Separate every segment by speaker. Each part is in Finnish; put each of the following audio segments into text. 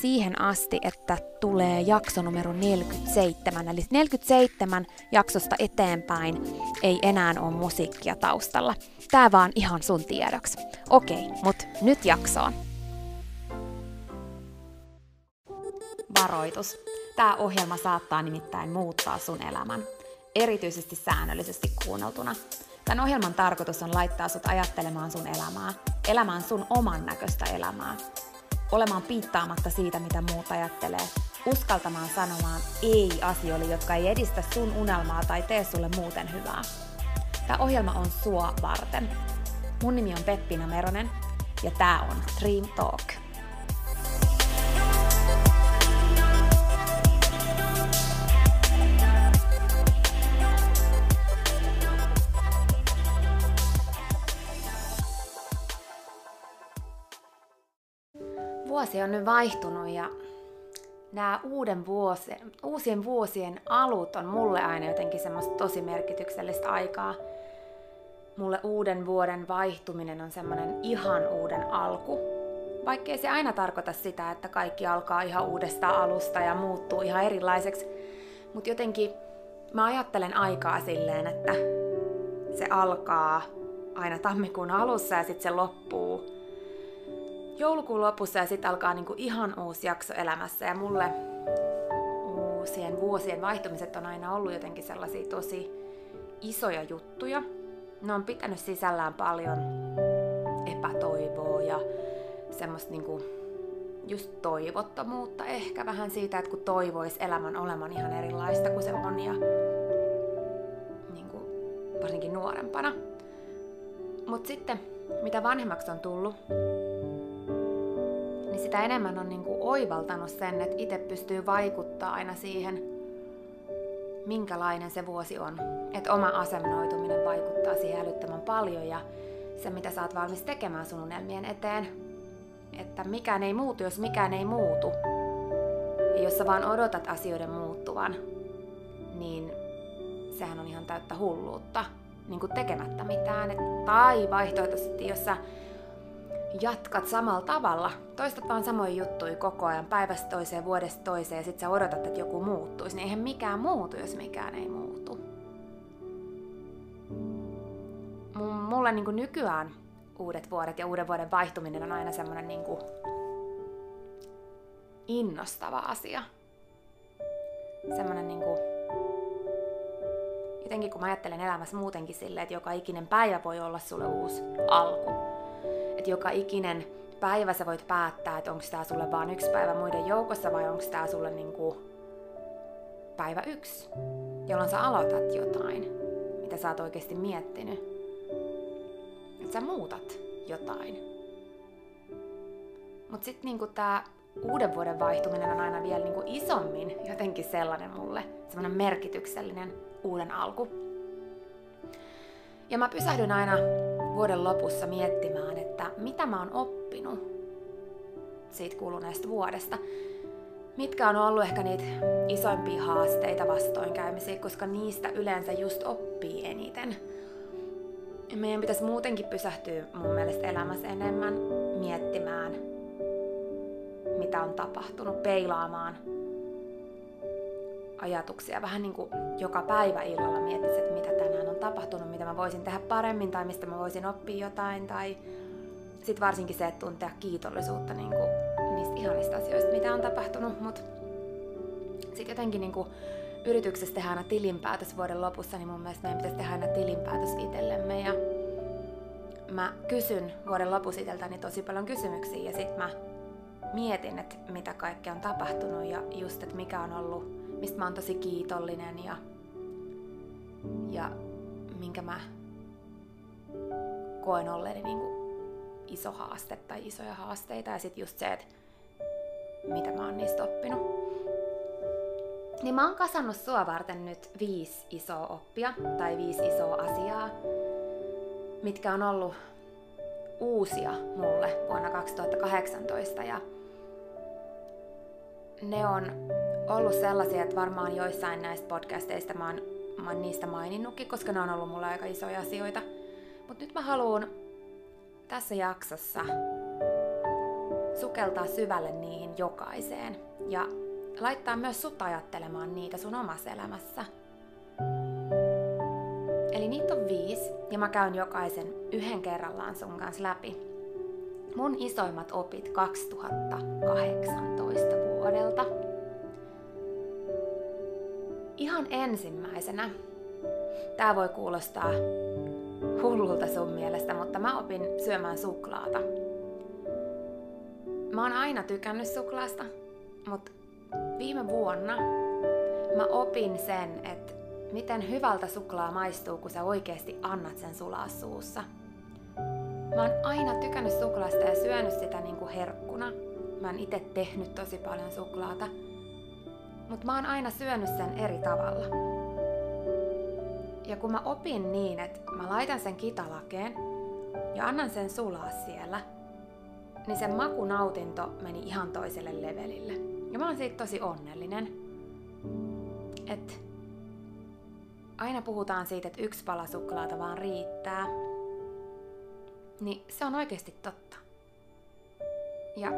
Speaker 1: siihen asti, että tulee jakso numero 47. Eli 47 jaksosta eteenpäin ei enää ole musiikkia taustalla. Tää vaan ihan sun tiedoksi. Okei, mut nyt jaksoon. Varoitus. Tämä ohjelma saattaa nimittäin muuttaa sun elämän. Erityisesti säännöllisesti kuunneltuna. Tämän ohjelman tarkoitus on laittaa sut ajattelemaan sun elämää, elämään sun oman näköistä elämää, olemaan piittaamatta siitä, mitä muut ajattelee, uskaltamaan sanomaan ei asioille, jotka ei edistä sun unelmaa tai tee sulle muuten hyvää. Tämä ohjelma on sua varten. Mun nimi on Peppina Meronen ja tää on Dream Talk. Vuosi on nyt vaihtunut ja nämä uuden vuosien, uusien vuosien alut on mulle aina jotenkin semmoista tosi merkityksellistä aikaa. Mulle uuden vuoden vaihtuminen on semmoinen ihan uuden alku. Vaikkei se aina tarkoita sitä, että kaikki alkaa ihan uudesta alusta ja muuttuu ihan erilaiseksi. Mutta jotenkin mä ajattelen aikaa silleen, että se alkaa aina tammikuun alussa ja sitten se loppuu joulukuun lopussa ja sitten alkaa niinku ihan uusi jakso elämässä ja mulle uusien vuosien vaihtumiset on aina ollut jotenkin sellaisia tosi isoja juttuja. Ne on pitänyt sisällään paljon epätoivoa ja semmoista niinku just toivottomuutta ehkä vähän siitä, että kun toivois elämän olevan ihan erilaista kuin se on ja niinku, varsinkin nuorempana. Mutta sitten, mitä vanhemmaksi on tullut, niin sitä enemmän on niin kuin oivaltanut sen, että itse pystyy vaikuttaa aina siihen, minkälainen se vuosi on. Että oma asennoituminen vaikuttaa siihen älyttömän paljon ja se, mitä sä oot valmis tekemään sun unelmien eteen. Että mikään ei muutu, jos mikään ei muutu. Ja jos sä vaan odotat asioiden muuttuvan, niin sehän on ihan täyttä hulluutta. Niin kuin tekemättä mitään. Et, tai vaihtoehtoisesti, jos sä jatkat samalla tavalla. Toistat vaan samoja juttuja koko ajan päivästä toiseen, vuodesta toiseen ja sit sä odotat, että joku muuttuisi. Niin eihän mikään muutu, jos mikään ei muutu. Mulle niin nykyään uudet vuodet ja uuden vuoden vaihtuminen on aina semmoinen niin innostava asia. Semmoinen niin kuin, jotenkin kun mä ajattelen elämässä muutenkin silleen, että joka ikinen päivä voi olla sulle uusi alku että joka ikinen päivä sä voit päättää, että onko tää sulle vaan yksi päivä muiden joukossa vai onko tää sulle niinku päivä yksi, jolloin sä aloitat jotain, mitä sä oot oikeasti miettinyt. Että sä muutat jotain. Mut sit niinku tää uuden vuoden vaihtuminen on aina vielä niinku isommin jotenkin sellainen mulle, semmoinen merkityksellinen uuden alku. Ja mä pysähdyn aina vuoden lopussa miettimään, että mitä mä oon oppinut siitä kuluneesta vuodesta. Mitkä on ollut ehkä niitä isoimpia haasteita vastoinkäymisiä, koska niistä yleensä just oppii eniten. Meidän pitäisi muutenkin pysähtyä mun mielestä elämässä enemmän miettimään, mitä on tapahtunut, peilaamaan ajatuksia. Vähän niin kuin joka päivä illalla miettisi, että mitä tänään on tapahtunut, mitä mä voisin tehdä paremmin tai mistä mä voisin oppia jotain. Tai sitten varsinkin se, että tuntea kiitollisuutta niin kuin niistä ihanista asioista, mitä on tapahtunut. Mutta sitten jotenkin niin kuin yrityksessä tehdään aina tilinpäätös vuoden lopussa, niin mun mielestä meidän pitäisi tehdä aina tilinpäätös itsellemme. Ja mä kysyn vuoden lopussa itseltäni tosi paljon kysymyksiä ja sitten mä mietin, että mitä kaikkea on tapahtunut ja just, että mikä on ollut, mistä mä oon tosi kiitollinen ja, ja minkä mä koen olleeni niin kuin iso haaste tai isoja haasteita ja sitten just se, että mitä mä oon niistä oppinut. Niin mä oon kasannut sua varten nyt viisi isoa oppia tai viisi isoa asiaa, mitkä on ollut uusia mulle vuonna 2018 ja ne on ollut sellaisia, että varmaan joissain näistä podcasteista mä oon, mä oon niistä maininnutkin, koska ne on ollut mulle aika isoja asioita. Mutta nyt mä haluan tässä jaksossa sukeltaa syvälle niihin jokaiseen ja laittaa myös sut ajattelemaan niitä sun omassa elämässä. Eli niitä on viisi ja mä käyn jokaisen yhden kerrallaan sun kanssa läpi. Mun isoimmat opit 2018 vuodelta. Ihan ensimmäisenä, tää voi kuulostaa hullulta sun mielestä, mutta mä opin syömään suklaata. Mä oon aina tykännyt suklaasta, mutta viime vuonna mä opin sen, että miten hyvältä suklaa maistuu, kun sä oikeasti annat sen sulaa suussa. Mä oon aina tykännyt suklaasta ja syönyt sitä niinku herkkuna. Mä oon itse tehnyt tosi paljon suklaata. Mutta mä oon aina syönyt sen eri tavalla. Ja kun mä opin niin, että mä laitan sen kitalakeen ja annan sen sulaa siellä, niin sen makunautinto meni ihan toiselle levelille. Ja mä oon siitä tosi onnellinen. Että aina puhutaan siitä, että yksi pala suklaata vaan riittää. Niin se on oikeasti totta. Ja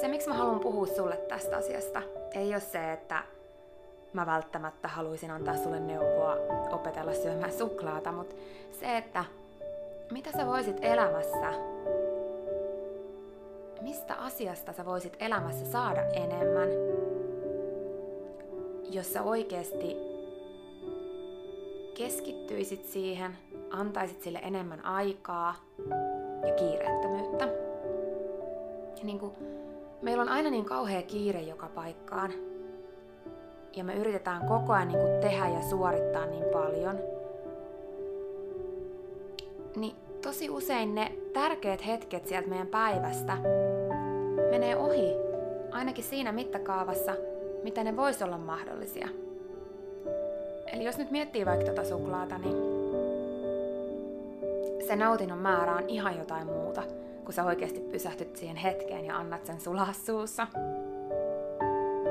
Speaker 1: se, miksi mä haluan puhua sulle tästä asiasta, ei ole se, että mä välttämättä haluaisin antaa sulle neuvoa opetella syömään suklaata, mutta se, että mitä sä voisit elämässä, mistä asiasta sä voisit elämässä saada enemmän, jos sä oikeasti keskittyisit siihen, antaisit sille enemmän aikaa ja kiireettömyyttä. Ja niin kuin, meillä on aina niin kauhea kiire joka paikkaan, ja me yritetään koko ajan niin kuin tehdä ja suorittaa niin paljon, niin tosi usein ne tärkeät hetket sieltä meidän päivästä menee ohi, ainakin siinä mittakaavassa, mitä ne vois olla mahdollisia. Eli jos nyt miettii vaikka tota suklaata, niin se nautinnon määrä on ihan jotain muuta, kun sä oikeasti pysähtyt siihen hetkeen ja annat sen sulaa suussa.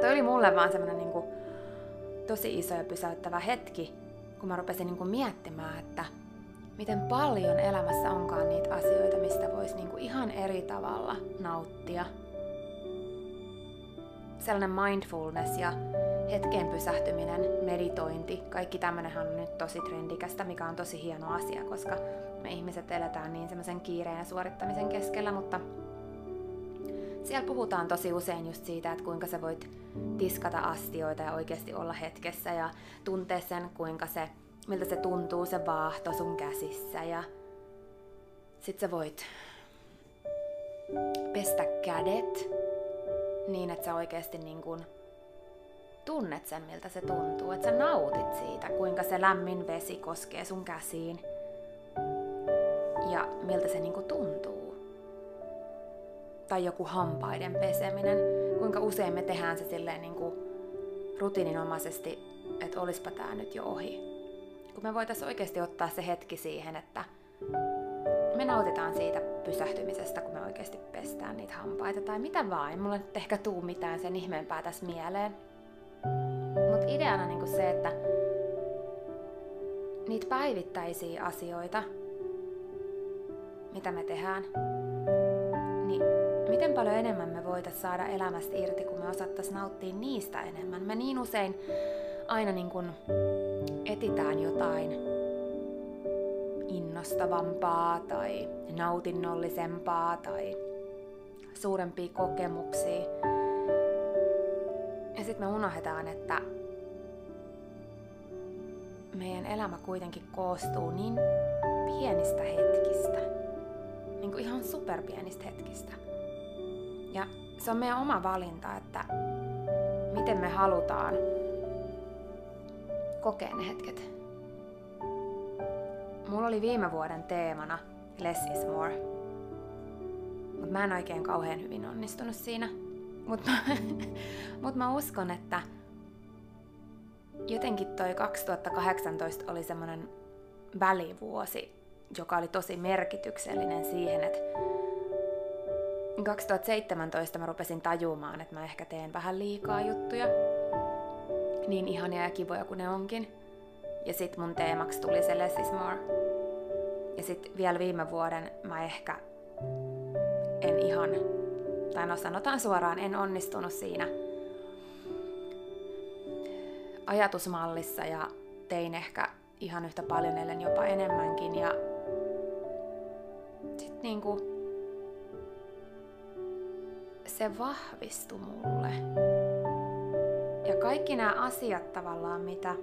Speaker 1: Toi oli mulle vaan semmonen tosi iso ja pysäyttävä hetki, kun mä rupesin niinku miettimään, että miten paljon elämässä onkaan niitä asioita, mistä voisi niinku ihan eri tavalla nauttia. Sellainen mindfulness ja hetkeen pysähtyminen, meditointi, kaikki tämmönenhän on nyt tosi trendikästä, mikä on tosi hieno asia, koska me ihmiset eletään niin semmoisen kiireen ja suorittamisen keskellä, mutta siellä puhutaan tosi usein just siitä, että kuinka sä voit tiskata astioita ja oikeasti olla hetkessä ja tuntea sen, kuinka se, miltä se tuntuu se vaahto sun käsissä ja sit sä voit pestä kädet niin, että sä oikeasti niin kuin tunnet sen, miltä se tuntuu. Että sä nautit siitä, kuinka se lämmin vesi koskee sun käsiin ja miltä se niin tuntuu. Tai joku hampaiden peseminen, kuinka usein me tehdään se silleen niin kuin rutiininomaisesti, että olispa tää nyt jo ohi. Kun me voitaisiin oikeasti ottaa se hetki siihen, että me nautitaan siitä pysähtymisestä, kun me oikeasti pestään niitä hampaita tai mitä vaan. Ei mulla nyt ehkä tuu mitään sen ihmeempää tässä mieleen. Mutta ideana niinku se, että niitä päivittäisiä asioita, mitä me tehdään, miten paljon enemmän me voitaisiin saada elämästä irti, kun me osattaisiin nauttia niistä enemmän. Me niin usein aina niin kuin etitään jotain innostavampaa tai nautinnollisempaa tai suurempia kokemuksia. Ja sitten me unohdetaan, että meidän elämä kuitenkin koostuu niin pienistä hetkistä. Niin kuin ihan superpienistä hetkistä. Ja se on meidän oma valinta, että miten me halutaan kokea ne hetket. Mulla oli viime vuoden teemana Less is more. Mutta mä en oikein kauhean hyvin onnistunut siinä. Mutta mut mä uskon, että jotenkin toi 2018 oli semmonen välivuosi, joka oli tosi merkityksellinen siihen, että 2017 mä rupesin tajumaan, että mä ehkä teen vähän liikaa juttuja. Niin ihania ja kivoja kuin ne onkin. Ja sit mun teemaksi tuli se less is more. Ja sit vielä viime vuoden mä ehkä en ihan, tai no sanotaan suoraan, en onnistunut siinä ajatusmallissa ja tein ehkä ihan yhtä paljon, ellen jopa enemmänkin. Ja sit niinku se vahvistui mulle. Ja kaikki nämä asiat tavallaan, mitä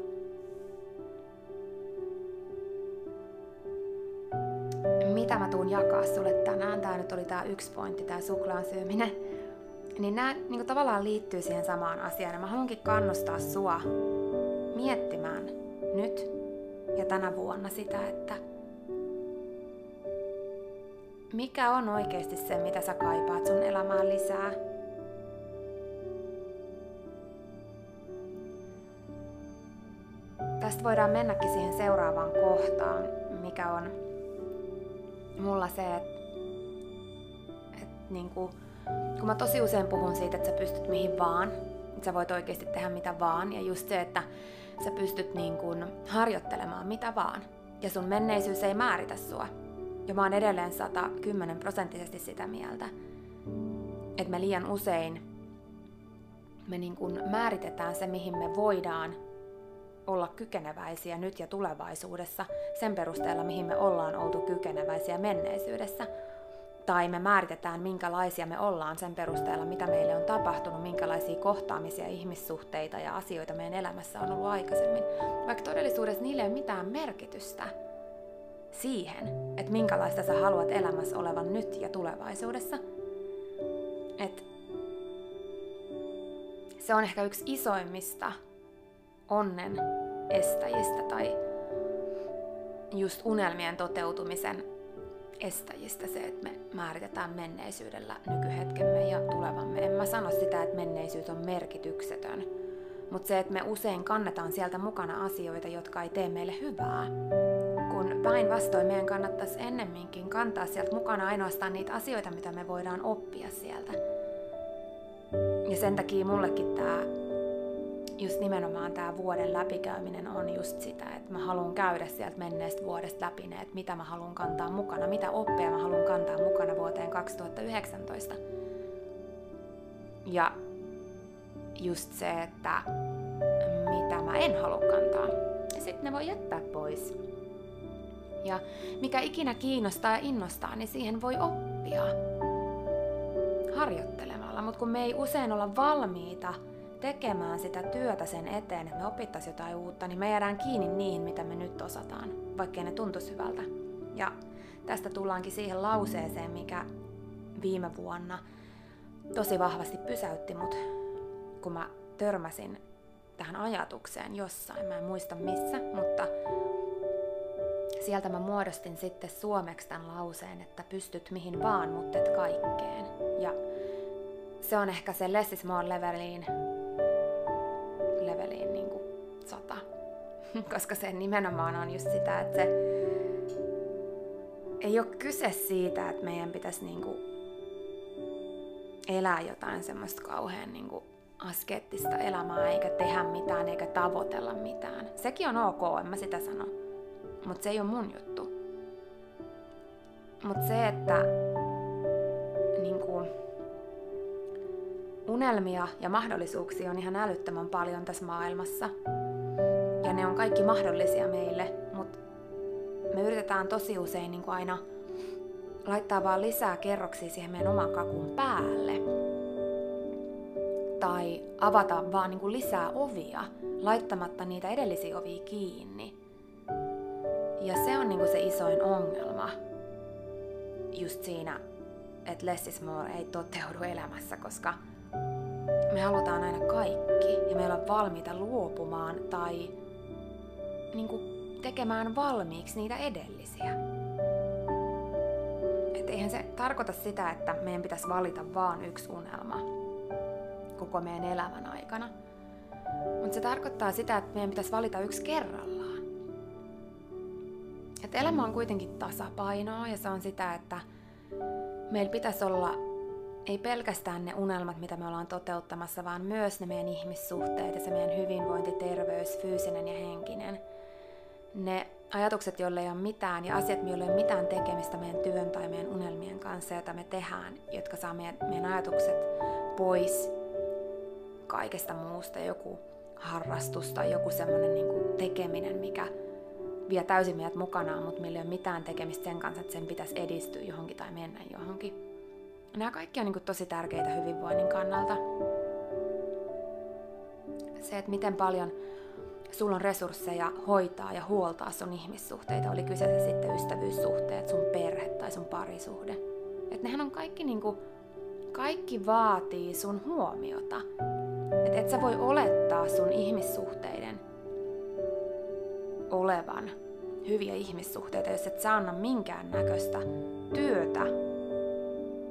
Speaker 1: mitä mä tuun jakaa sulle tänään, tää nyt oli tää yksi pointti, tää suklaan syöminen, niin nämä niin tavallaan liittyy siihen samaan asiaan. Ja mä haluankin kannustaa sua miettimään nyt ja tänä vuonna sitä, että mikä on oikeasti se, mitä sä kaipaat sun elämään lisää. Tästä voidaan mennäkin siihen seuraavaan kohtaan, mikä on mulla se, että et niinku, kun mä tosi usein puhun siitä, että sä pystyt mihin vaan, että sä voit oikeasti tehdä mitä vaan, ja just se, että sä pystyt niinku harjoittelemaan mitä vaan, ja sun menneisyys ei määritä sua. Ja mä oon edelleen 110 prosenttisesti sitä mieltä, että me liian usein me niin kuin määritetään se, mihin me voidaan olla kykeneväisiä nyt ja tulevaisuudessa sen perusteella, mihin me ollaan oltu kykeneväisiä menneisyydessä. Tai me määritetään, minkälaisia me ollaan sen perusteella, mitä meille on tapahtunut, minkälaisia kohtaamisia, ihmissuhteita ja asioita meidän elämässä on ollut aikaisemmin. Vaikka todellisuudessa niille ei ole mitään merkitystä siihen, että minkälaista sä haluat elämässä olevan nyt ja tulevaisuudessa. Et se on ehkä yksi isoimmista onnen estäjistä tai just unelmien toteutumisen estäjistä se, että me määritetään menneisyydellä nykyhetkemme ja tulevamme. En mä sano sitä, että menneisyys on merkityksetön, mutta se, että me usein kannetaan sieltä mukana asioita, jotka ei tee meille hyvää. Päinvastoin meidän kannattaisi ennemminkin kantaa sieltä mukana ainoastaan niitä asioita, mitä me voidaan oppia sieltä. Ja sen takia mullekin tämä just nimenomaan tämä vuoden läpikäyminen on just sitä, että mä haluan käydä sieltä menneestä vuodesta läpi ne, että mitä mä haluan kantaa mukana, mitä oppeja mä haluan kantaa mukana vuoteen 2019. Ja just se, että mitä mä en halua kantaa. Ja sitten ne voi jättää pois. Ja mikä ikinä kiinnostaa ja innostaa, niin siihen voi oppia harjoittelemalla. Mutta kun me ei usein olla valmiita tekemään sitä työtä sen eteen, että me opittaisiin jotain uutta, niin me jäädään kiinni niihin, mitä me nyt osataan, vaikkei ne tuntuisi hyvältä. Ja tästä tullaankin siihen lauseeseen, mikä viime vuonna tosi vahvasti pysäytti mut, kun mä törmäsin tähän ajatukseen jossain, mä en muista missä, mutta sieltä mä muodostin sitten suomeksi tämän lauseen, että pystyt mihin vaan, mutta et kaikkeen. Ja se on ehkä se less is more leveliin, leveliin niin kuin sata. Koska se nimenomaan on just sitä, että se ei ole kyse siitä, että meidän pitäisi niin kuin elää jotain semmoista kauhean niin kuin askeettista elämää, eikä tehdä mitään, eikä tavoitella mitään. Sekin on ok, en mä sitä sano. Mutta se ei ole mun juttu. Mutta se, että niinku, unelmia ja mahdollisuuksia on ihan älyttömän paljon tässä maailmassa. Ja ne on kaikki mahdollisia meille, mutta me yritetään tosi usein niin kuin aina laittaa vaan lisää kerroksia siihen meidän oman kakun päälle. Tai avata vaan niin kuin lisää ovia, laittamatta niitä edellisiä ovia kiinni. Ja se on niin kuin se isoin ongelma just siinä, että less is more ei toteudu elämässä, koska me halutaan aina kaikki ja me ollaan valmiita luopumaan tai niin kuin tekemään valmiiksi niitä edellisiä. Et eihän se tarkoita sitä, että meidän pitäisi valita vaan yksi unelma koko meidän elämän aikana. Mutta se tarkoittaa sitä, että meidän pitäisi valita yksi kerrallaan. Et elämä on kuitenkin tasapainoa ja se on sitä, että meillä pitäisi olla ei pelkästään ne unelmat, mitä me ollaan toteuttamassa, vaan myös ne meidän ihmissuhteet ja se meidän hyvinvointi, terveys, fyysinen ja henkinen. Ne ajatukset, joille ei ole mitään ja asiat, joille ei ole mitään tekemistä meidän työn tai meidän unelmien kanssa, joita me tehdään, jotka saa meidän, meidän ajatukset pois kaikesta muusta, joku harrastus tai joku semmoinen niin tekeminen, mikä vie täysin meidät mukanaan, mutta meillä ei ole mitään tekemistä sen kanssa, että sen pitäisi edistyä johonkin tai mennä johonkin. Nämä kaikki on niin tosi tärkeitä hyvinvoinnin kannalta. Se, että miten paljon sulla on resursseja hoitaa ja huoltaa sun ihmissuhteita, oli kyseessä sitten ystävyyssuhteet, sun perhe tai sun parisuhde. Että nehän on kaikki niin kuin, kaikki vaatii sun huomiota. Että et sä voi olettaa sun ihmissuhteiden olevan hyviä ihmissuhteita, jos et sä anna minkään näköistä työtä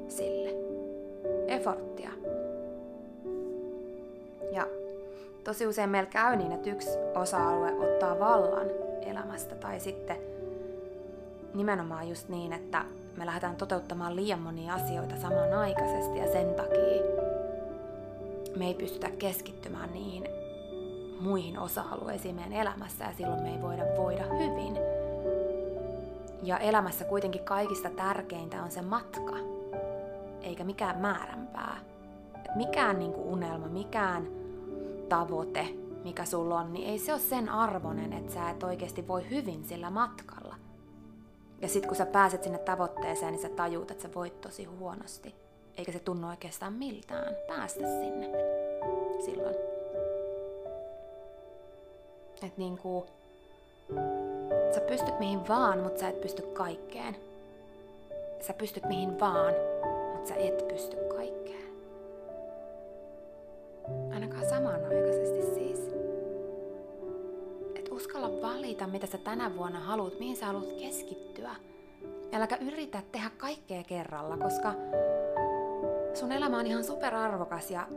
Speaker 1: sille. Efforttia. Ja tosi usein meillä käy niin, että yksi osa-alue ottaa vallan elämästä tai sitten nimenomaan just niin, että me lähdetään toteuttamaan liian monia asioita samanaikaisesti ja sen takia me ei pystytä keskittymään niihin muihin osa-alueisiin meidän elämässä ja silloin me ei voida voida hyvin. Ja elämässä kuitenkin kaikista tärkeintä on se matka, eikä mikään määränpää. Et mikään niinku unelma, mikään tavoite, mikä sulla on, niin ei se ole sen arvoinen, että sä et oikeasti voi hyvin sillä matkalla. Ja sit kun sä pääset sinne tavoitteeseen, niin sä tajuut, että sä voit tosi huonosti. Eikä se tunnu oikeastaan miltään päästä sinne silloin. Että niinku, sä pystyt mihin vaan, mutta sä et pysty kaikkeen. Sä pystyt mihin vaan, mutta sä et pysty kaikkeen. Ainakaan samanaikaisesti siis. Et uskalla valita, mitä sä tänä vuonna haluat, mihin sä haluat keskittyä. Äläkä yritä tehdä kaikkea kerralla, koska sun elämä on ihan superarvokas ja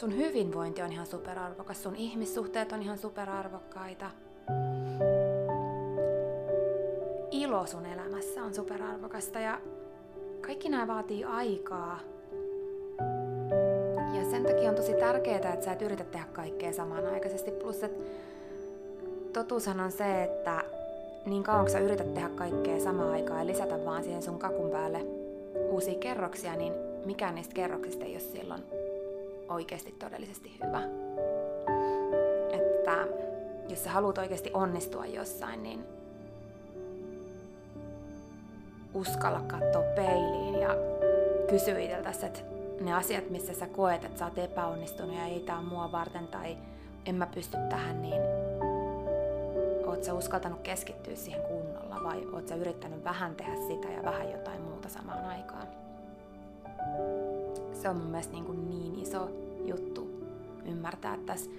Speaker 1: sun hyvinvointi on ihan superarvokas, sun ihmissuhteet on ihan superarvokkaita. Ilo sun elämässä on superarvokasta ja kaikki nämä vaatii aikaa. Ja sen takia on tosi tärkeää, että sä et yritä tehdä kaikkea samanaikaisesti. Plus, että totuushan on se, että niin kauan sä yrität tehdä kaikkea samaan aikaan ja lisätä vaan siihen sun kakun päälle uusia kerroksia, niin mikään niistä kerroksista ei ole silloin oikeasti todellisesti hyvä. Että jos sä haluat oikeasti onnistua jossain, niin uskalla katsoa peiliin ja kysyä itseltäsi, että ne asiat, missä sä koet, että sä oot epäonnistunut ja ei tää on mua varten tai en mä pysty tähän, niin oot sä uskaltanut keskittyä siihen kunnolla vai oot sä yrittänyt vähän tehdä sitä ja vähän jotain muuta samaan aikaan? Se on mun mielestä niin, kuin niin iso juttu ymmärtää tässä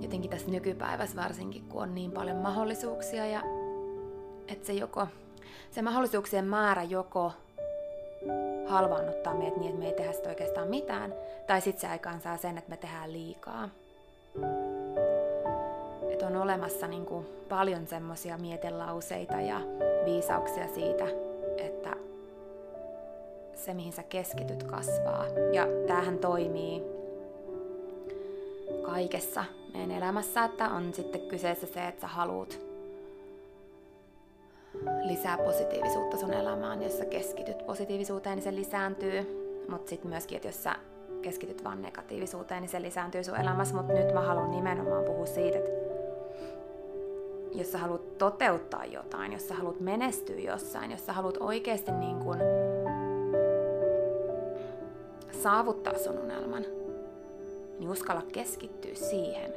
Speaker 1: jotenkin tässä nykypäivässä varsinkin, kun on niin paljon mahdollisuuksia ja että se joko, se mahdollisuuksien määrä joko halvaannuttaa meitä niin, että me ei tehdä sitä oikeastaan mitään, tai sitten se aikaan saa sen, että me tehdään liikaa. Että on olemassa niin kuin paljon semmoisia mietelauseita ja viisauksia siitä, se mihin sä keskityt kasvaa. Ja tämähän toimii kaikessa meidän elämässä, että on sitten kyseessä se, että sä haluut lisää positiivisuutta sun elämään, jos sä keskityt positiivisuuteen, niin se lisääntyy. Mutta sitten myöskin, että jos sä keskityt vaan negatiivisuuteen, niin se lisääntyy sun elämässä. Mutta nyt mä haluan nimenomaan puhua siitä, että jos sä haluat toteuttaa jotain, jos sä haluat menestyä jossain, jos sä haluat oikeasti niin kun saavuttaa sun unelman, niin uskalla keskittyä siihen.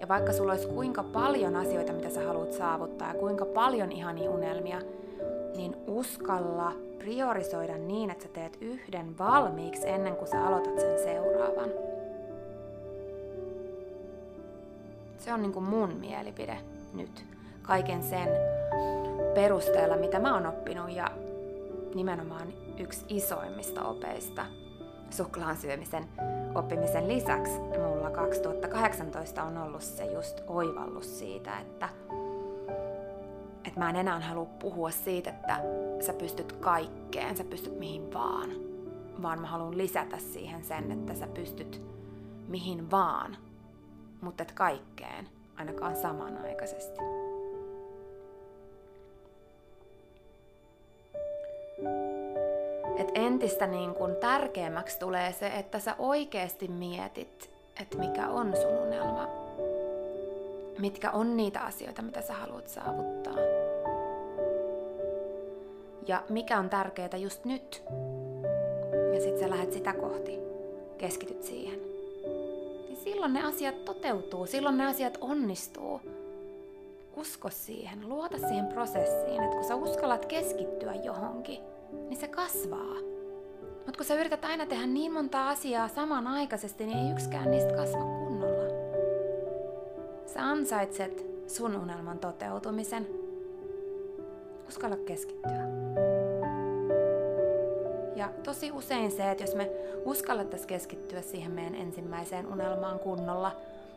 Speaker 1: Ja vaikka sulla olisi kuinka paljon asioita, mitä sä haluat saavuttaa ja kuinka paljon ihania unelmia, niin uskalla priorisoida niin, että sä teet yhden valmiiksi ennen kuin sä aloitat sen seuraavan. Se on niin kuin mun mielipide nyt kaiken sen perusteella, mitä mä oon oppinut ja nimenomaan yksi isoimmista opeista suklaan syömisen oppimisen lisäksi mulla 2018 on ollut se just oivallus siitä, että, että mä en enää halua puhua siitä, että sä pystyt kaikkeen, sä pystyt mihin vaan, vaan mä haluan lisätä siihen sen, että sä pystyt mihin vaan, mutta et kaikkeen, ainakaan samanaikaisesti. Et entistä niin kun tärkeämmäksi tulee se, että sä oikeasti mietit, että mikä on sun unelma. Mitkä on niitä asioita, mitä sä haluat saavuttaa. Ja mikä on tärkeää just nyt. Ja sit sä lähdet sitä kohti. Keskityt siihen. Niin silloin ne asiat toteutuu, silloin ne asiat onnistuu. Usko siihen, luota siihen prosessiin, että kun sä uskallat keskittyä johonkin, niin se kasvaa. Mutta kun sä yrität aina tehdä niin monta asiaa samanaikaisesti, niin ei yksikään niistä kasva kunnolla. Sä ansaitset sun unelman toteutumisen. Uskalla keskittyä. Ja tosi usein se, että jos me uskallettaisiin keskittyä siihen meidän ensimmäiseen unelmaan kunnolla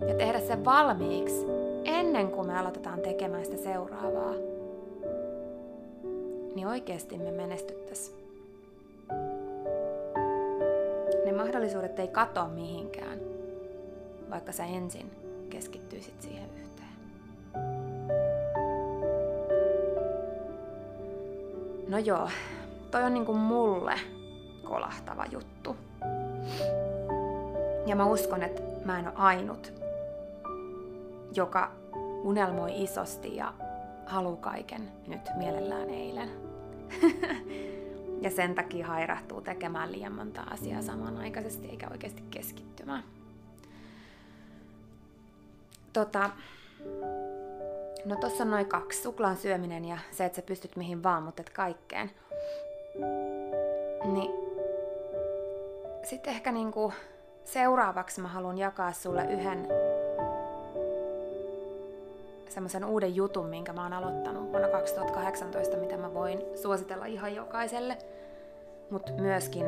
Speaker 1: ja tehdä se valmiiksi ennen kuin me aloitetaan tekemään sitä seuraavaa, niin oikeasti me menestyttäisiin. Ne mahdollisuudet ei katoa mihinkään, vaikka sä ensin keskittyisit siihen yhteen. No joo, toi on niinku mulle kolahtava juttu. Ja mä uskon, että mä en ole ainut, joka unelmoi isosti ja haluu kaiken nyt mielellään eilen. ja sen takia hairahtuu tekemään liian monta asiaa samanaikaisesti eikä oikeasti keskittymään. Tota, no tossa on noin kaksi, suklaan syöminen ja se, että sä pystyt mihin vaan, mutta et kaikkeen. Niin sitten ehkä niinku seuraavaksi mä haluan jakaa sulle yhden semmoisen uuden jutun, minkä mä oon aloittanut vuonna 2018, mitä mä voin suositella ihan jokaiselle. Mutta myöskin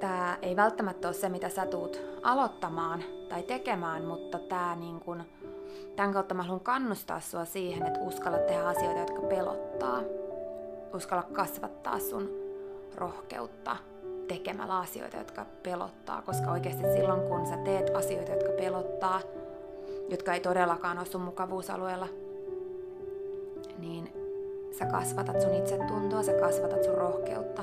Speaker 1: tämä ei välttämättä ole se, mitä sä tuut aloittamaan tai tekemään, mutta tää niin kun, tämän kautta mä haluan kannustaa sua siihen, että uskalla tehdä asioita, jotka pelottaa. Uskalla kasvattaa sun rohkeutta tekemällä asioita, jotka pelottaa, koska oikeasti silloin kun sä teet asioita, jotka pelottaa, jotka ei todellakaan ole sun mukavuusalueella, niin sä kasvatat sun itsetuntoa, sä kasvatat sun rohkeutta.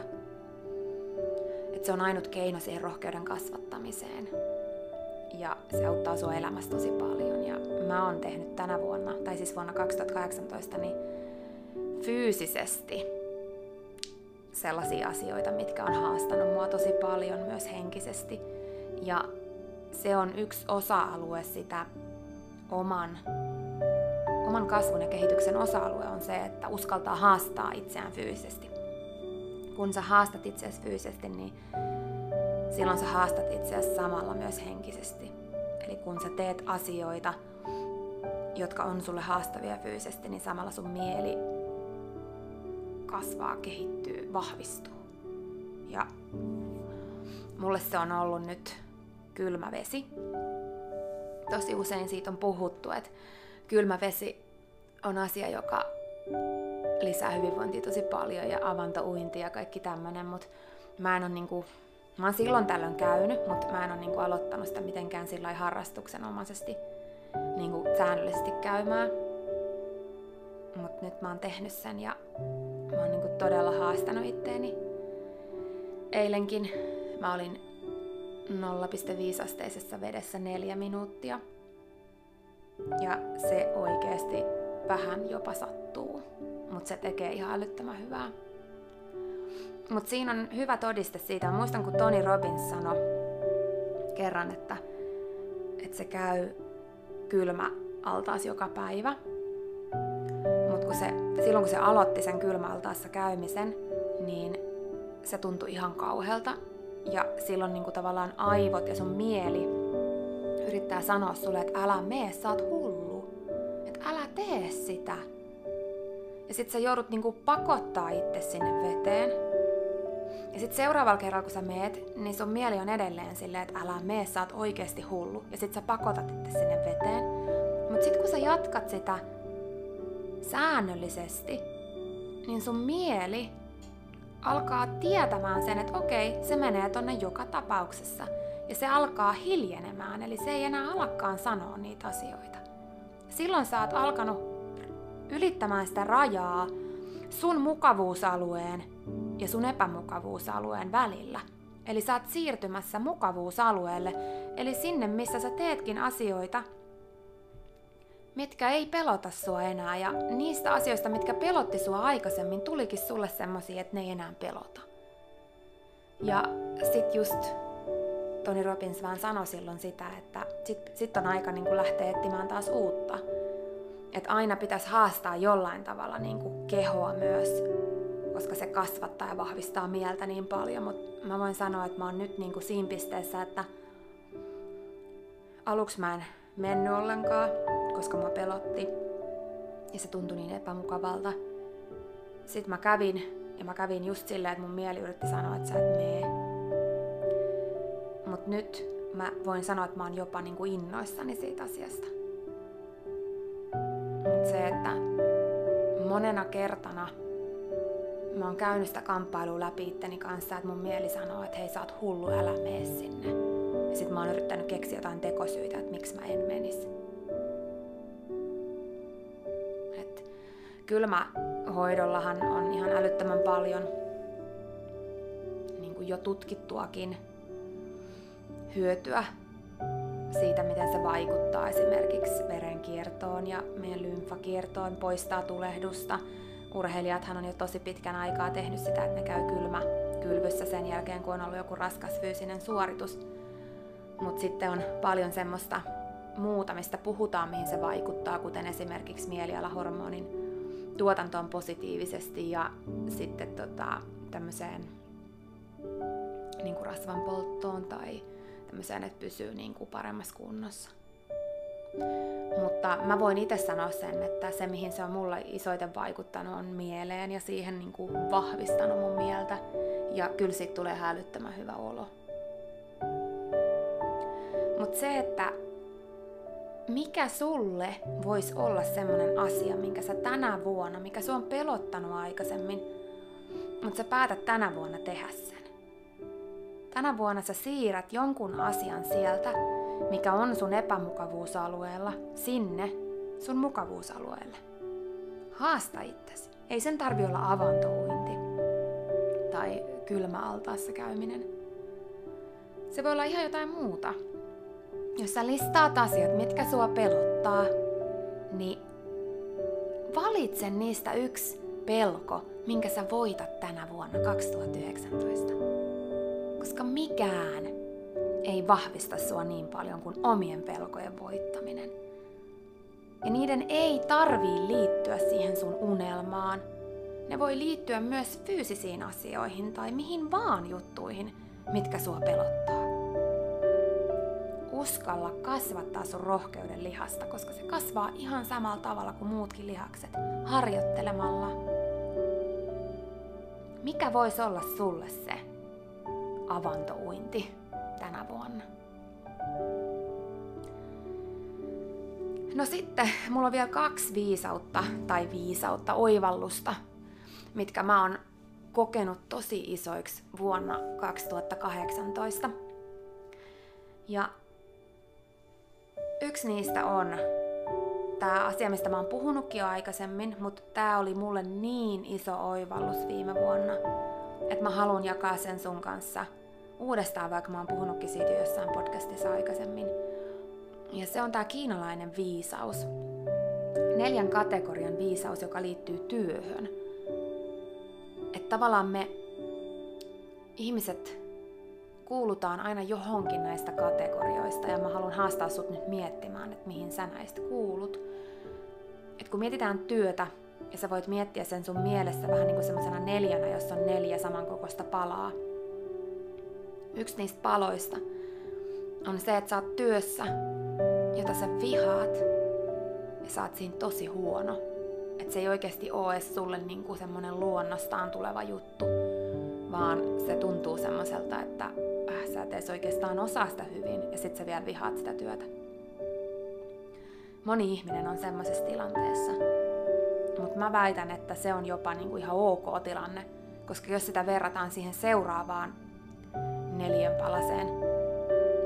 Speaker 1: Et se on ainut keino siihen rohkeuden kasvattamiseen. Ja se auttaa sua elämässä tosi paljon. Ja mä oon tehnyt tänä vuonna, tai siis vuonna 2018, niin fyysisesti sellaisia asioita, mitkä on haastanut mua tosi paljon myös henkisesti. Ja se on yksi osa-alue sitä oman, oman kasvun ja kehityksen osa-alue on se, että uskaltaa haastaa itseään fyysisesti. kun sä haastat itseäsi fyysisesti, niin silloin sä haastat itseäsi samalla myös henkisesti. Eli kun sä teet asioita, jotka on sulle haastavia fyysisesti, niin samalla sun mieli kasvaa, kehittyy, vahvistuu. Ja mulle se on ollut nyt kylmä vesi. Tosi usein siitä on puhuttu, että kylmä vesi on asia, joka lisää hyvinvointia tosi paljon ja avantouinti ja kaikki tämmönen, mutta mä en ole niinku, mä oon silloin tällöin käynyt, mutta mä en ole niinku aloittanut sitä mitenkään sillä harrastuksenomaisesti niinku säännöllisesti käymään. Mutta nyt mä oon tehnyt sen ja mä oon niinku todella haastanut itteeni. Eilenkin mä olin 0,5 asteisessa vedessä neljä minuuttia. Ja se oikeasti vähän jopa sattuu, mutta se tekee ihan älyttömän hyvää. Mutta siinä on hyvä todiste siitä. Muistan, kun Tony Robbins sanoi kerran, että, että se käy kylmä altaas joka päivä. Mutta kun se, silloin kun se aloitti sen kylmäaltaassa käymisen, niin se tuntui ihan kauhealta. Ja silloin niin kuin tavallaan aivot ja sun mieli yrittää sanoa sulle, että älä mene, sä oot hullu. Että älä tee sitä. Ja sit sä joudut niinku pakottaa itse sinne veteen. Ja sit seuraavalla kerralla kun sä meet, niin sun mieli on edelleen silleen, että älä mene, sä oot oikeesti hullu. Ja sit sä pakotat itse sinne veteen. Mut sit kun sä jatkat sitä säännöllisesti, niin sun mieli alkaa tietämään sen, että okei, se menee tonne joka tapauksessa. Ja se alkaa hiljenemään, eli se ei enää alakaan sanoa niitä asioita. Silloin sä oot alkanut ylittämään sitä rajaa sun mukavuusalueen ja sun epämukavuusalueen välillä. Eli sä oot siirtymässä mukavuusalueelle, eli sinne missä sä teetkin asioita, mitkä ei pelota sua enää. Ja niistä asioista, mitkä pelotti sua aikaisemmin, tulikin sulle semmosia, että ne ei enää pelota. Ja sit just Tony Robbins vaan sanoi silloin sitä, että sit, sit on aika niin lähteä etsimään taas uutta. Että aina pitäisi haastaa jollain tavalla niin kuin kehoa myös, koska se kasvattaa ja vahvistaa mieltä niin paljon. Mutta mä voin sanoa, että mä oon nyt niin kuin siinä pisteessä, että aluksi mä en mennyt ollenkaan, koska mua pelotti. Ja se tuntui niin epämukavalta. Sitten mä kävin, ja mä kävin just silleen, että mun mieli yritti sanoa, että sä et mee. Mut nyt mä voin sanoa, että mä oon jopa niin kuin innoissani siitä asiasta. Mut se, että monena kertana mä oon käynyt sitä kamppailua läpi itteni kanssa, että mun mieli sanoo, että hei sä oot hullu, älä mene sinne. Ja sit mä oon yrittänyt keksiä jotain tekosyitä, että miksi mä en menisi. Kylmähoidollahan on ihan älyttömän paljon niin kuin jo tutkittuakin hyötyä siitä, miten se vaikuttaa esimerkiksi verenkiertoon ja meidän lymfakiertoon, poistaa tulehdusta. Urheilijathan on jo tosi pitkän aikaa tehnyt sitä, että ne käy kylmä kylvyssä sen jälkeen, kun on ollut joku raskas fyysinen suoritus. Mutta sitten on paljon semmoista muuta, mistä puhutaan, mihin se vaikuttaa, kuten esimerkiksi mielialahormonin tuotantoon positiivisesti ja sitten tota, tämmöiseen niin kuin rasvan polttoon tai tämmöiseen, että pysyy niin kuin paremmassa kunnossa. Mutta mä voin itse sanoa sen, että se mihin se on mulla isoiten vaikuttanut on mieleen ja siihen niin kuin vahvistanut mun mieltä. Ja kyllä siitä tulee hälyttömän hyvä olo. Mutta se, että mikä sulle voisi olla semmoinen asia, minkä sä tänä vuonna, mikä sua on pelottanut aikaisemmin, mutta sä päätät tänä vuonna tehdä sen. Tänä vuonna sä siirrät jonkun asian sieltä, mikä on sun epämukavuusalueella, sinne sun mukavuusalueelle. Haasta itsesi. Ei sen tarvi olla avantouinti tai kylmäaltaassa käyminen. Se voi olla ihan jotain muuta, jos sä listaat asiat, mitkä sua pelottaa, niin valitse niistä yksi pelko, minkä sä voitat tänä vuonna 2019. Koska mikään ei vahvista sua niin paljon kuin omien pelkojen voittaminen. Ja niiden ei tarvii liittyä siihen sun unelmaan. ne voi liittyä myös fyysisiin asioihin tai mihin vaan juttuihin, mitkä sua pelottaa. Uskalla kasvattaa sun rohkeuden lihasta, koska se kasvaa ihan samalla tavalla kuin muutkin lihakset, harjoittelemalla. Mikä voisi olla sulle se avantouinti tänä vuonna? No sitten, mulla on vielä kaksi viisautta tai viisautta, oivallusta, mitkä mä oon kokenut tosi isoiksi vuonna 2018. Ja yksi niistä on tämä asia, mistä mä oon puhunutkin jo aikaisemmin, mutta tämä oli mulle niin iso oivallus viime vuonna, että mä haluan jakaa sen sun kanssa uudestaan, vaikka mä oon puhunutkin siitä jo jossain podcastissa aikaisemmin – ja se on tämä kiinalainen viisaus. Neljän kategorian viisaus, joka liittyy työhön. Että tavallaan me ihmiset kuulutaan aina johonkin näistä kategorioista ja mä haluan haastaa sut nyt miettimään, että mihin sä näistä kuulut. Et kun mietitään työtä, ja sä voit miettiä sen sun mielessä vähän niin kuin semmoisena neljänä, jossa on neljä samankokoista palaa. Yksi niistä paloista on se, että sä oot työssä jota sä vihaat ja sä oot siinä tosi huono. Että se ei oikeasti ole edes sulle niinku semmonen luonnostaan tuleva juttu, vaan se tuntuu semmoiselta, että sä et edes oikeastaan osaa sitä hyvin ja sit sä vielä vihaat sitä työtä. Moni ihminen on semmoisessa tilanteessa. Mutta mä väitän, että se on jopa niinku ihan ok tilanne, koska jos sitä verrataan siihen seuraavaan neljän palaseen,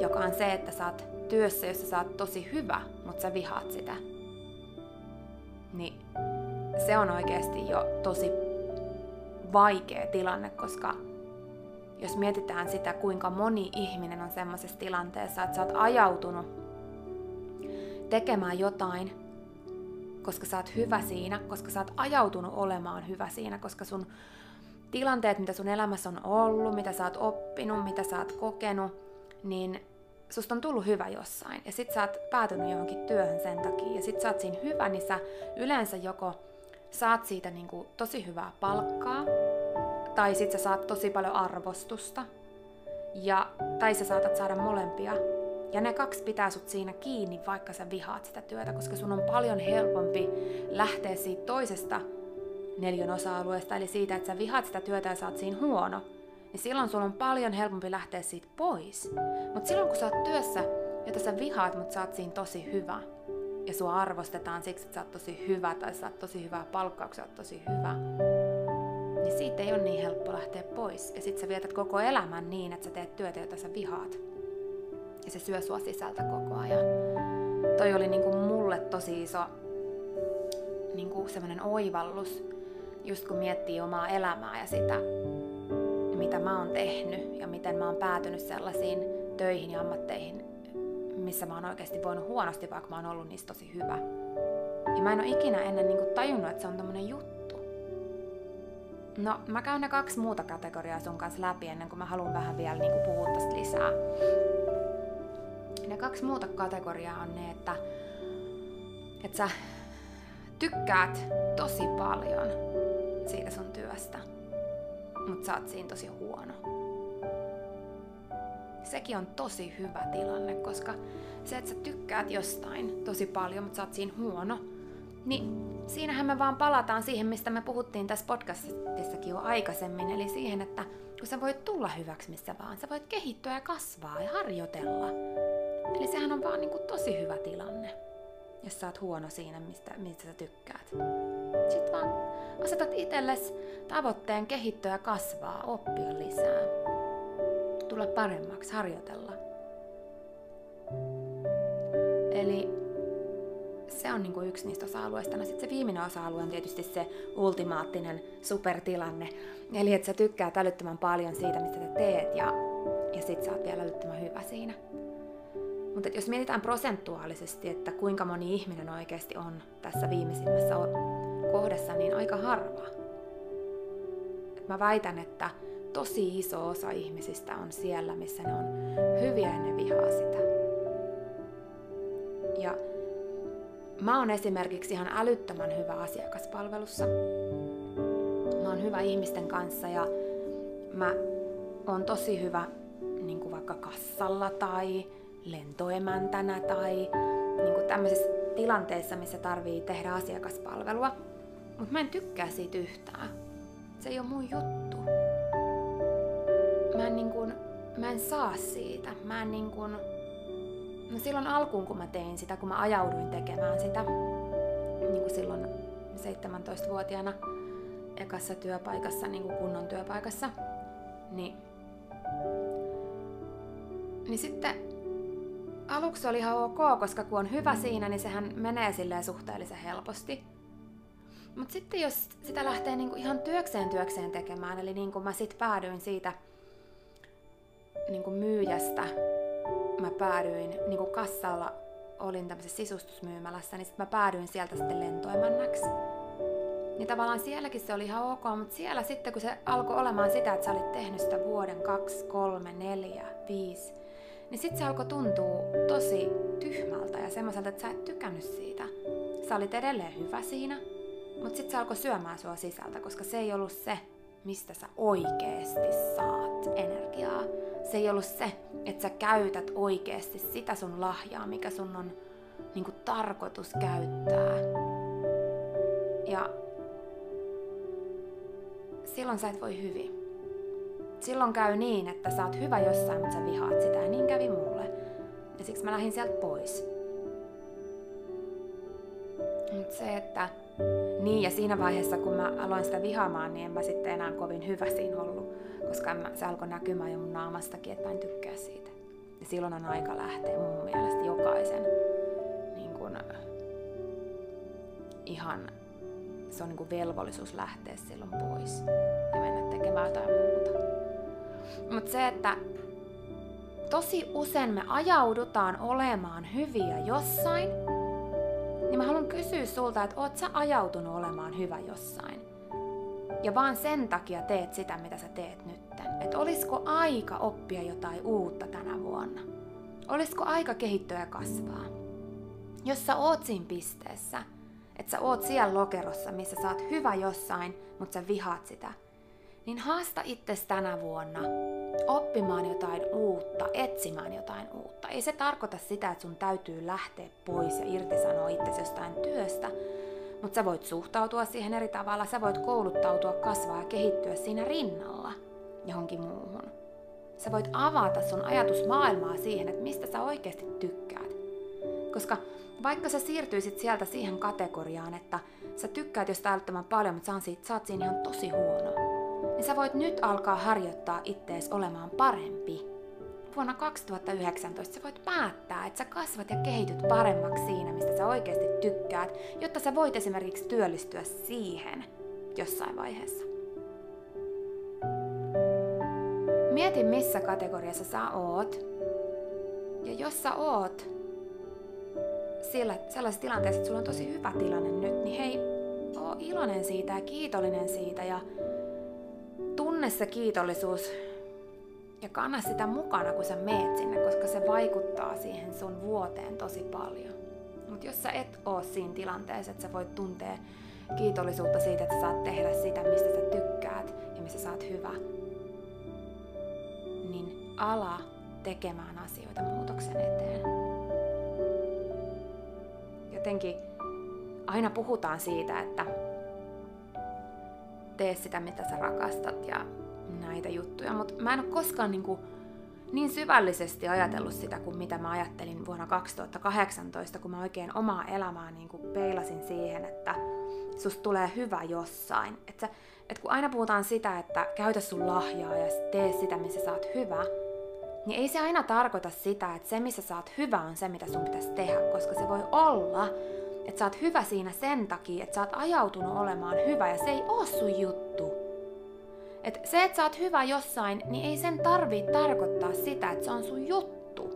Speaker 1: joka on se, että sä oot työssä, jossa sä oot tosi hyvä, mutta sä vihaat sitä, niin se on oikeasti jo tosi vaikea tilanne, koska jos mietitään sitä, kuinka moni ihminen on semmoisessa tilanteessa, että sä oot ajautunut tekemään jotain, koska sä oot hyvä siinä, koska sä oot ajautunut olemaan hyvä siinä, koska sun tilanteet, mitä sun elämässä on ollut, mitä sä oot oppinut, mitä sä oot kokenut, niin susta on tullut hyvä jossain. Ja sit sä oot päätynyt johonkin työhön sen takia. Ja sit sä oot siinä hyvä, niin sä yleensä joko saat siitä niinku tosi hyvää palkkaa tai sit sä saat tosi paljon arvostusta ja, tai sä saatat saada molempia. Ja ne kaksi pitää sut siinä kiinni, vaikka sä vihaat sitä työtä, koska sun on paljon helpompi lähteä siitä toisesta neljän osa-alueesta, eli siitä, että sä vihaat sitä työtä ja sä oot siinä huono, niin silloin sulla on paljon helpompi lähteä siitä pois. Mutta silloin kun sä oot työssä, jota sä vihaat, mutta sä oot siinä tosi hyvä, ja sua arvostetaan siksi, että sä oot tosi hyvä, tai sä oot tosi hyvää palkkaa, sä oot tosi hyvä, niin siitä ei ole niin helppo lähteä pois. Ja sit sä vietät koko elämän niin, että sä teet työtä, jota sä vihaat. Ja se syö sua sisältä koko ajan. Toi oli niinku mulle tosi iso niinku semmoinen oivallus, just kun miettii omaa elämää ja sitä, mitä mä oon tehnyt ja miten mä oon päätynyt sellaisiin töihin ja ammatteihin, missä mä oon oikeasti voinut huonosti, vaikka mä oon ollut niistä tosi hyvä. Ja mä en ole ikinä ennen niin kuin tajunnut, että se on tämmönen juttu. No, mä käyn ne kaksi muuta kategoriaa sun kanssa läpi ennen kuin mä haluan vähän vielä niin puhua tästä lisää. Ne kaksi muuta kategoriaa on ne, että, että sä tykkäät tosi paljon siitä sun työstä mutta sä oot siinä tosi huono. Sekin on tosi hyvä tilanne, koska se, että sä tykkäät jostain tosi paljon, mutta sä oot siinä huono, niin siinähän me vaan palataan siihen, mistä me puhuttiin tässä podcastissakin jo aikaisemmin, eli siihen, että kun sä voit tulla hyväksi missä vaan, sä voit kehittyä ja kasvaa ja harjoitella. Eli sehän on vaan niin kuin tosi hyvä tilanne, jos sä oot huono siinä, mistä, mistä sä tykkäät. Sitten vaan asetat itsellesi tavoitteen kehittyä ja kasvaa, oppia lisää. Tulla paremmaksi, harjoitella. Eli se on niinku yksi niistä osa-alueista. No sitten se viimeinen osa-alue on tietysti se ultimaattinen supertilanne. Eli että sä tykkää älyttömän paljon siitä, mitä te teet ja, ja sit sä oot vielä älyttömän hyvä siinä. Mutta jos mietitään prosentuaalisesti, että kuinka moni ihminen oikeasti on tässä viimeisimmässä kohdassa, niin aika harva. Et mä väitän, että tosi iso osa ihmisistä on siellä, missä ne on hyviä ja ne vihaa sitä. Mä oon esimerkiksi ihan älyttömän hyvä asiakaspalvelussa. on hyvä ihmisten kanssa ja mä oon tosi hyvä niin kuin vaikka kassalla tai lentoemäntänä tai niin kuin tämmöisissä tilanteissa, missä tarvii tehdä asiakaspalvelua. Mutta mä en tykkää siitä yhtään. Se ei ole mun juttu. Mä en, niin kuin, mä en saa siitä. Mä en niin kuin, no silloin alkuun, kun mä tein sitä, kun mä ajauduin tekemään sitä, niin kuin silloin 17-vuotiaana ekassa työpaikassa, niin kuin kunnon työpaikassa, niin, niin sitten aluksi oli ihan ok, koska kun on hyvä siinä, niin sehän menee silleen suhteellisen helposti. Mutta sitten jos sitä lähtee niinku ihan työkseen työkseen tekemään, eli niin kuin mä sitten päädyin siitä niinku myyjästä, mä päädyin niinku kassalla, olin tämmöisessä sisustusmyymälässä, niin sitten mä päädyin sieltä sitten lentoemännäksi. Niin tavallaan sielläkin se oli ihan ok, mutta siellä sitten kun se alkoi olemaan sitä, että sä olit tehnyt sitä vuoden, kaksi, kolme, neljä, viisi, niin sitten se alkoi tuntua tosi tyhmältä ja semmoiselta, että sä et tykännyt siitä. Sä olit edelleen hyvä siinä, mutta sitten se alkoi syömään sua sisältä, koska se ei ollut se, mistä sä oikeesti saat energiaa. Se ei ollut se, että sä käytät oikeasti sitä sun lahjaa, mikä sun on niinku tarkoitus käyttää. Ja silloin sä et voi hyvin. Silloin käy niin, että sä oot hyvä jossain, mutta sä vihaat sitä, ja niin kävi mulle. Ja siksi mä lähdin sieltä pois. Mutta se, että niin, ja siinä vaiheessa, kun mä aloin sitä vihaamaan, niin en mä sitten enää kovin hyvä siinä ollut, koska mä, se alkoi näkymään jo mun naamastakin, että mä en tykkää siitä. Ja silloin on aika lähteä mun mielestä jokaisen niin kun, ihan se on niin kuin velvollisuus lähteä silloin pois ja mennä tekemään jotain muuta. Mutta se, että tosi usein me ajaudutaan olemaan hyviä jossain, niin mä haluan kysyä sulta, että oot sä ajautunut olemaan hyvä jossain? Ja vaan sen takia teet sitä, mitä sä teet nytten. Että olisiko aika oppia jotain uutta tänä vuonna? Olisiko aika kehittyä ja kasvaa? Jos sä oot siinä pisteessä, että sä oot siellä lokerossa, missä sä oot hyvä jossain, mutta sä vihaat sitä, niin haasta itse tänä vuonna oppimaan jotain uutta, etsimään jotain uutta. Ei se tarkoita sitä, että sun täytyy lähteä pois ja irtisanoa itsesi jostain työstä, mutta sä voit suhtautua siihen eri tavalla, sä voit kouluttautua, kasvaa ja kehittyä siinä rinnalla johonkin muuhun. Sä voit avata sun ajatusmaailmaa siihen, että mistä sä oikeasti tykkäät. Koska vaikka sä siirtyisit sieltä siihen kategoriaan, että sä tykkäät jostain älyttömän paljon, mutta sä, siitä, sä oot siinä ihan tosi huono, niin sä voit nyt alkaa harjoittaa ittees olemaan parempi. Vuonna 2019 sä voit päättää, että sä kasvat ja kehityt paremmaksi siinä, mistä sä oikeasti tykkäät, jotta sä voit esimerkiksi työllistyä siihen jossain vaiheessa. Mieti, missä kategoriassa sä oot. Ja jos sä oot sillä, sellaisessa tilanteessa, että sulla on tosi hyvä tilanne nyt, niin hei, oo iloinen siitä ja kiitollinen siitä ja tunne se kiitollisuus ja kanna sitä mukana, kun sä meet sinne, koska se vaikuttaa siihen sun vuoteen tosi paljon. Mutta jos sä et oo siinä tilanteessa, että sä voit tuntea kiitollisuutta siitä, että sä saat tehdä sitä, mistä sä tykkäät ja missä sä oot hyvä, niin ala tekemään asioita muutoksen eteen jotenkin aina puhutaan siitä, että tee sitä, mitä sä rakastat ja näitä juttuja, mutta mä en ole koskaan niin, kuin, niin syvällisesti ajatellut sitä kuin mitä mä ajattelin vuonna 2018, kun mä oikein omaa elämää niin kuin peilasin siihen, että susta tulee hyvä jossain. Että et kun aina puhutaan sitä, että käytä sun lahjaa ja tee sitä, missä sä oot hyvä, niin ei se aina tarkoita sitä, että se missä sä oot hyvä on se, mitä sun pitäisi tehdä, koska se voi olla, että sä oot hyvä siinä sen takia, että sä oot ajautunut olemaan hyvä ja se ei oo sun juttu. Et se, että sä oot hyvä jossain, niin ei sen tarvii tarkoittaa sitä, että se on sun juttu.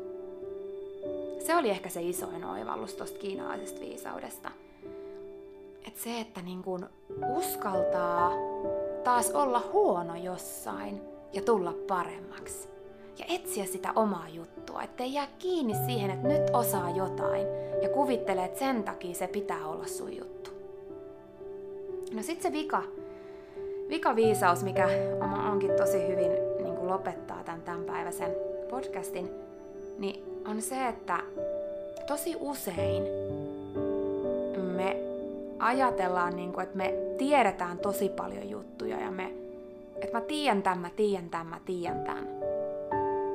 Speaker 1: Se oli ehkä se isoin oivallus tosta kiinalaisesta viisaudesta. Et se, että niin kun uskaltaa taas olla huono jossain ja tulla paremmaksi ja etsiä sitä omaa juttua, ettei jää kiinni siihen, että nyt osaa jotain ja kuvittelee, että sen takia se pitää olla sun juttu. No sit se vika, vika viisaus, mikä onkin tosi hyvin niin kuin lopettaa tämän tämänpäiväisen podcastin, niin on se, että tosi usein me ajatellaan, niin kuin, että me tiedetään tosi paljon juttuja ja me, että mä tiedän tämän, mä tiedän tämän, mä tiedän tämän.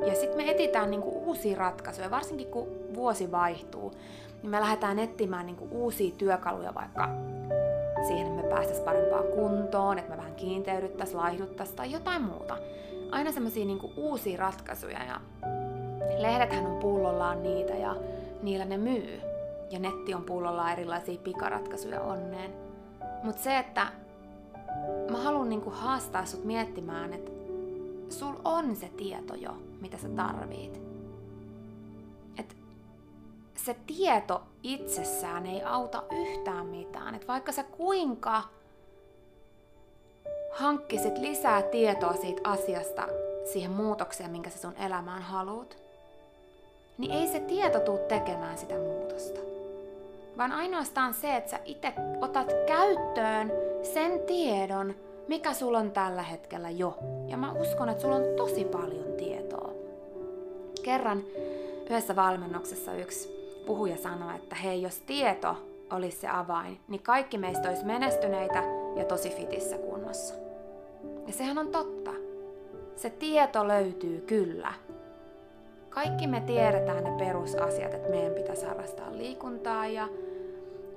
Speaker 1: Ja sitten me etitään niin kuin uusia ratkaisuja, varsinkin kun vuosi vaihtuu, niin me lähdetään etsimään niin kuin uusia työkaluja vaikka siihen, että me päästäisiin parempaan kuntoon, että me vähän kiinteydyttäisiin, laihduttaisiin tai jotain muuta. Aina semmoisia niin uusia ratkaisuja ja lehdethän on pullollaan niitä ja niillä ne myy. Ja netti on pullollaan erilaisia pikaratkaisuja onneen. Mutta se, että mä haluan niinku haastaa sut miettimään, että sul on se tieto jo, mitä sä tarvit. Se tieto itsessään ei auta yhtään mitään. Et vaikka sä kuinka hankkisit lisää tietoa siitä asiasta siihen muutokseen, minkä sä sun elämään haluat, niin ei se tieto tuu tekemään sitä muutosta. Vaan ainoastaan se, että sä itse otat käyttöön sen tiedon, mikä sulla on tällä hetkellä jo. Ja mä uskon, että sulla on tosi paljon tietoa. Kerran yhdessä valmennuksessa yksi puhuja sanoi, että hei, jos tieto olisi se avain, niin kaikki meistä olisi menestyneitä ja tosi fitissä kunnossa. Ja sehän on totta. Se tieto löytyy kyllä, kaikki me tiedetään ne perusasiat, että meidän pitäisi harrastaa liikuntaa ja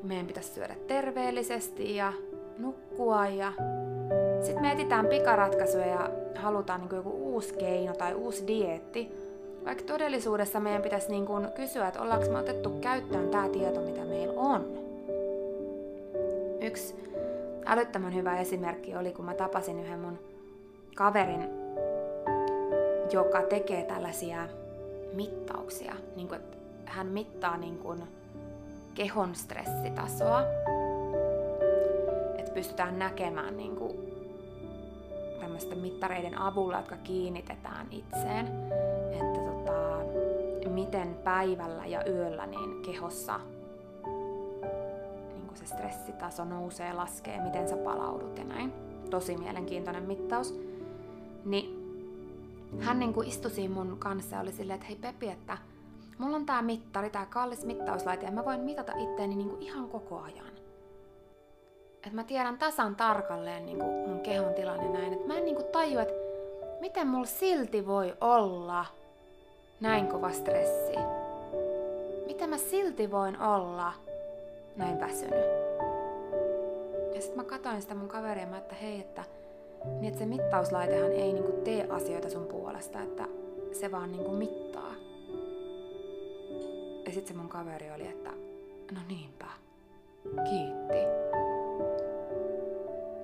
Speaker 1: meidän pitäisi syödä terveellisesti ja nukkua ja sitten me etsitään pikaratkaisuja ja halutaan niin joku uusi keino tai uusi dieetti, vaikka todellisuudessa meidän pitäisi niin kuin kysyä, että ollaanko me otettu käyttöön tämä tieto, mitä meillä on. Yksi älyttömän hyvä esimerkki oli, kun mä tapasin yhden mun kaverin, joka tekee tällaisia mittauksia. Niin kuin, että hän mittaa niin kuin kehon stressitasoa. Että pystytään näkemään niin kuin tämmöisten mittareiden avulla, jotka kiinnitetään itseen. Että miten päivällä ja yöllä niin kehossa niin kuin se stressitaso nousee, laskee, miten sä palaudut ja näin. Tosi mielenkiintoinen mittaus. Niin hän niin kuin istui siinä mun kanssa ja oli silleen, että hei Pepi, että mulla on tää mittari, tää kallis mittauslaite ja mä voin mitata itteeni niin kuin ihan koko ajan. Että mä tiedän tasan tarkalleen niin kuin mun kehon tilanne näin, että mä en niin kuin taju, että miten mulla silti voi olla näin kova stressi. Miten mä silti voin olla näin väsynyt. Ja sitten mä katsoin sitä mun kaveria mä, että hei, että niin että se mittauslaitehan ei niinku tee asioita sun puolesta, että se vaan niinku mittaa. Ja sitten se mun kaveri oli, että no niinpä, kiitti.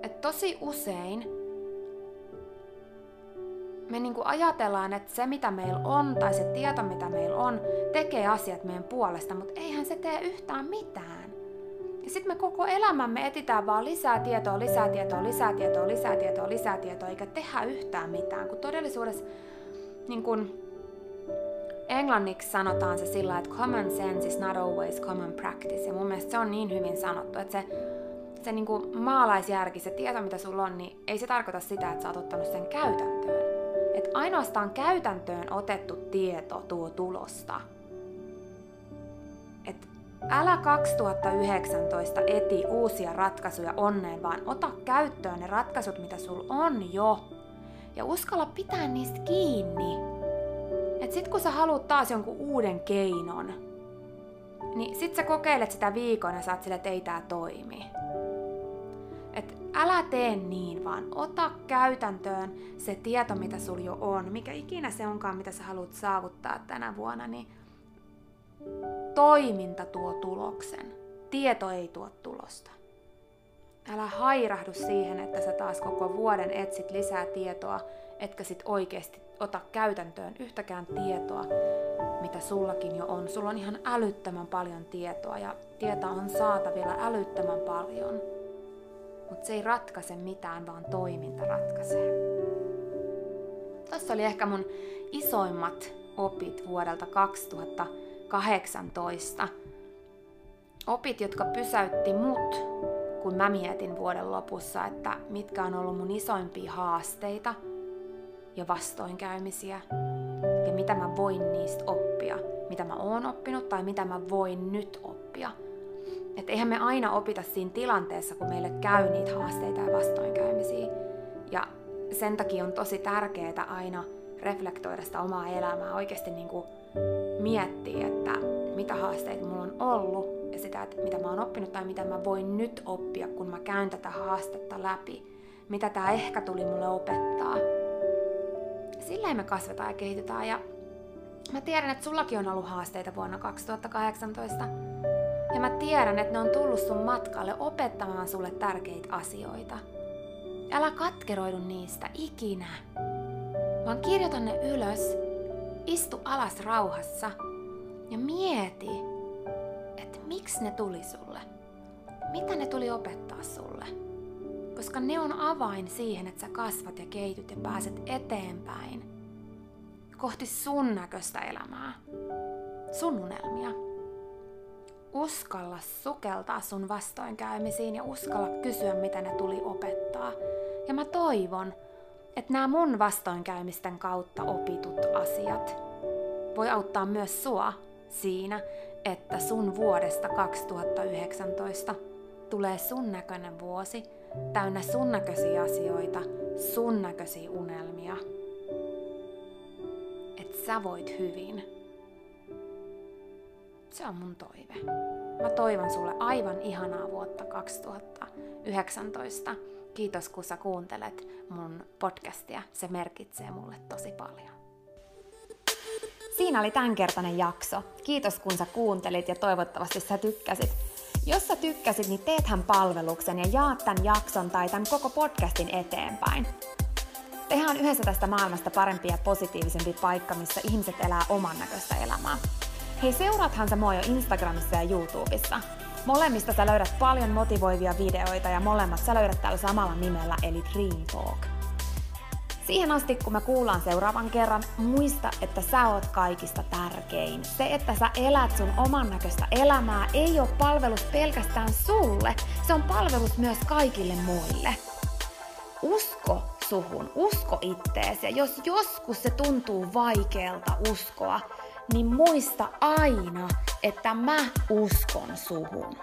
Speaker 1: Et tosi usein me niinku ajatellaan, että se mitä meillä on tai se tieto mitä meillä on tekee asiat meidän puolesta, mutta eihän se tee yhtään mitään. Ja sitten me koko elämämme etitään vaan lisää tietoa, lisää tietoa, lisää tietoa, lisää tietoa, lisää tietoa, eikä tehdä yhtään mitään. Kun todellisuudessa niin kun englanniksi sanotaan se sillä, että common sense is not always common practice. Ja mun mielestä se on niin hyvin sanottu, että se, se niin kuin maalaisjärki, se tieto mitä sulla on, niin ei se tarkoita sitä, että sä oot ottanut sen käytäntöön. Että ainoastaan käytäntöön otettu tieto tuo tulosta. Että Älä 2019 eti uusia ratkaisuja onneen, vaan ota käyttöön ne ratkaisut, mitä sul on jo. Ja uskalla pitää niistä kiinni. Et sit kun sä haluat taas jonkun uuden keinon, niin sit sä kokeilet sitä viikon ja saat sille, että ei tää toimi. Et älä tee niin, vaan ota käytäntöön se tieto, mitä sul jo on, mikä ikinä se onkaan, mitä sä haluat saavuttaa tänä vuonna, niin Toiminta tuo tuloksen. Tieto ei tuo tulosta. Älä hairahdu siihen, että sä taas koko vuoden etsit lisää tietoa, etkä sit oikeasti ota käytäntöön yhtäkään tietoa, mitä sullakin jo on. Sulla on ihan älyttömän paljon tietoa ja tietoa on saatavilla älyttömän paljon. Mutta se ei ratkaise mitään, vaan toiminta ratkaisee. Tässä oli ehkä mun isoimmat opit vuodelta 2018. Opit, jotka pysäytti mut, kun mä mietin vuoden lopussa, että mitkä on ollut mun isoimpia haasteita ja vastoinkäymisiä ja mitä mä voin niistä oppia, mitä mä oon oppinut tai mitä mä voin nyt oppia. Että eihän me aina opita siinä tilanteessa, kun meille käy niitä haasteita ja vastoinkäymisiä. Ja sen takia on tosi tärkeää aina reflektoida sitä omaa elämää, oikeasti niin kuin miettiä, että mitä haasteita mulla on ollut ja sitä, että mitä mä oon oppinut tai mitä mä voin nyt oppia, kun mä käyn tätä haastetta läpi. Mitä tää ehkä tuli mulle opettaa. Sillä me kasvetaan ja kehitetään ja mä tiedän, että sullakin on ollut haasteita vuonna 2018. Ja mä tiedän, että ne on tullut sun matkalle opettamaan sulle tärkeitä asioita. Älä katkeroidu niistä ikinä, vaan kirjoita ne ylös, istu alas rauhassa ja mieti, että miksi ne tuli sulle. Mitä ne tuli opettaa sulle? Koska ne on avain siihen, että sä kasvat ja kehityt ja pääset eteenpäin kohti sun näköistä elämää, sun unelmia. Uskalla sukeltaa sun vastoinkäymisiin ja uskalla kysyä, mitä ne tuli opettaa. Ja mä toivon, että nämä mun vastoinkäymisten kautta opitut asiat voi auttaa myös sua siinä, että sun vuodesta 2019 tulee sun näköinen vuosi, täynnä sun näköisiä asioita, sun näköisiä unelmia. Että sä voit hyvin. Se on mun toive. Mä toivon sulle aivan ihanaa vuotta 2019. Kiitos kun sä kuuntelet mun podcastia. Se merkitsee mulle tosi paljon. Siinä oli tämänkertainen jakso. Kiitos kun sä kuuntelit ja toivottavasti sä tykkäsit. Jos sä tykkäsit, niin teethän palveluksen ja jaat tämän jakson tai tämän koko podcastin eteenpäin. Tehdään yhdessä tästä maailmasta parempi ja positiivisempi paikka, missä ihmiset elää oman näköistä elämää. Hei, seuraathan sä mua jo Instagramissa ja YouTubessa. Molemmista sä löydät paljon motivoivia videoita ja molemmat sä löydät tällä samalla nimellä eli Dream Talk. Siihen asti, kun me kuullaan seuraavan kerran, muista, että sä oot kaikista tärkein. Se, että sä elät sun oman näköistä elämää, ei ole palvelus pelkästään sulle, se on palvelus myös kaikille muille. Usko suhun, usko itteesi ja jos joskus se tuntuu vaikealta uskoa, niin muista aina, että mä uskon suhun.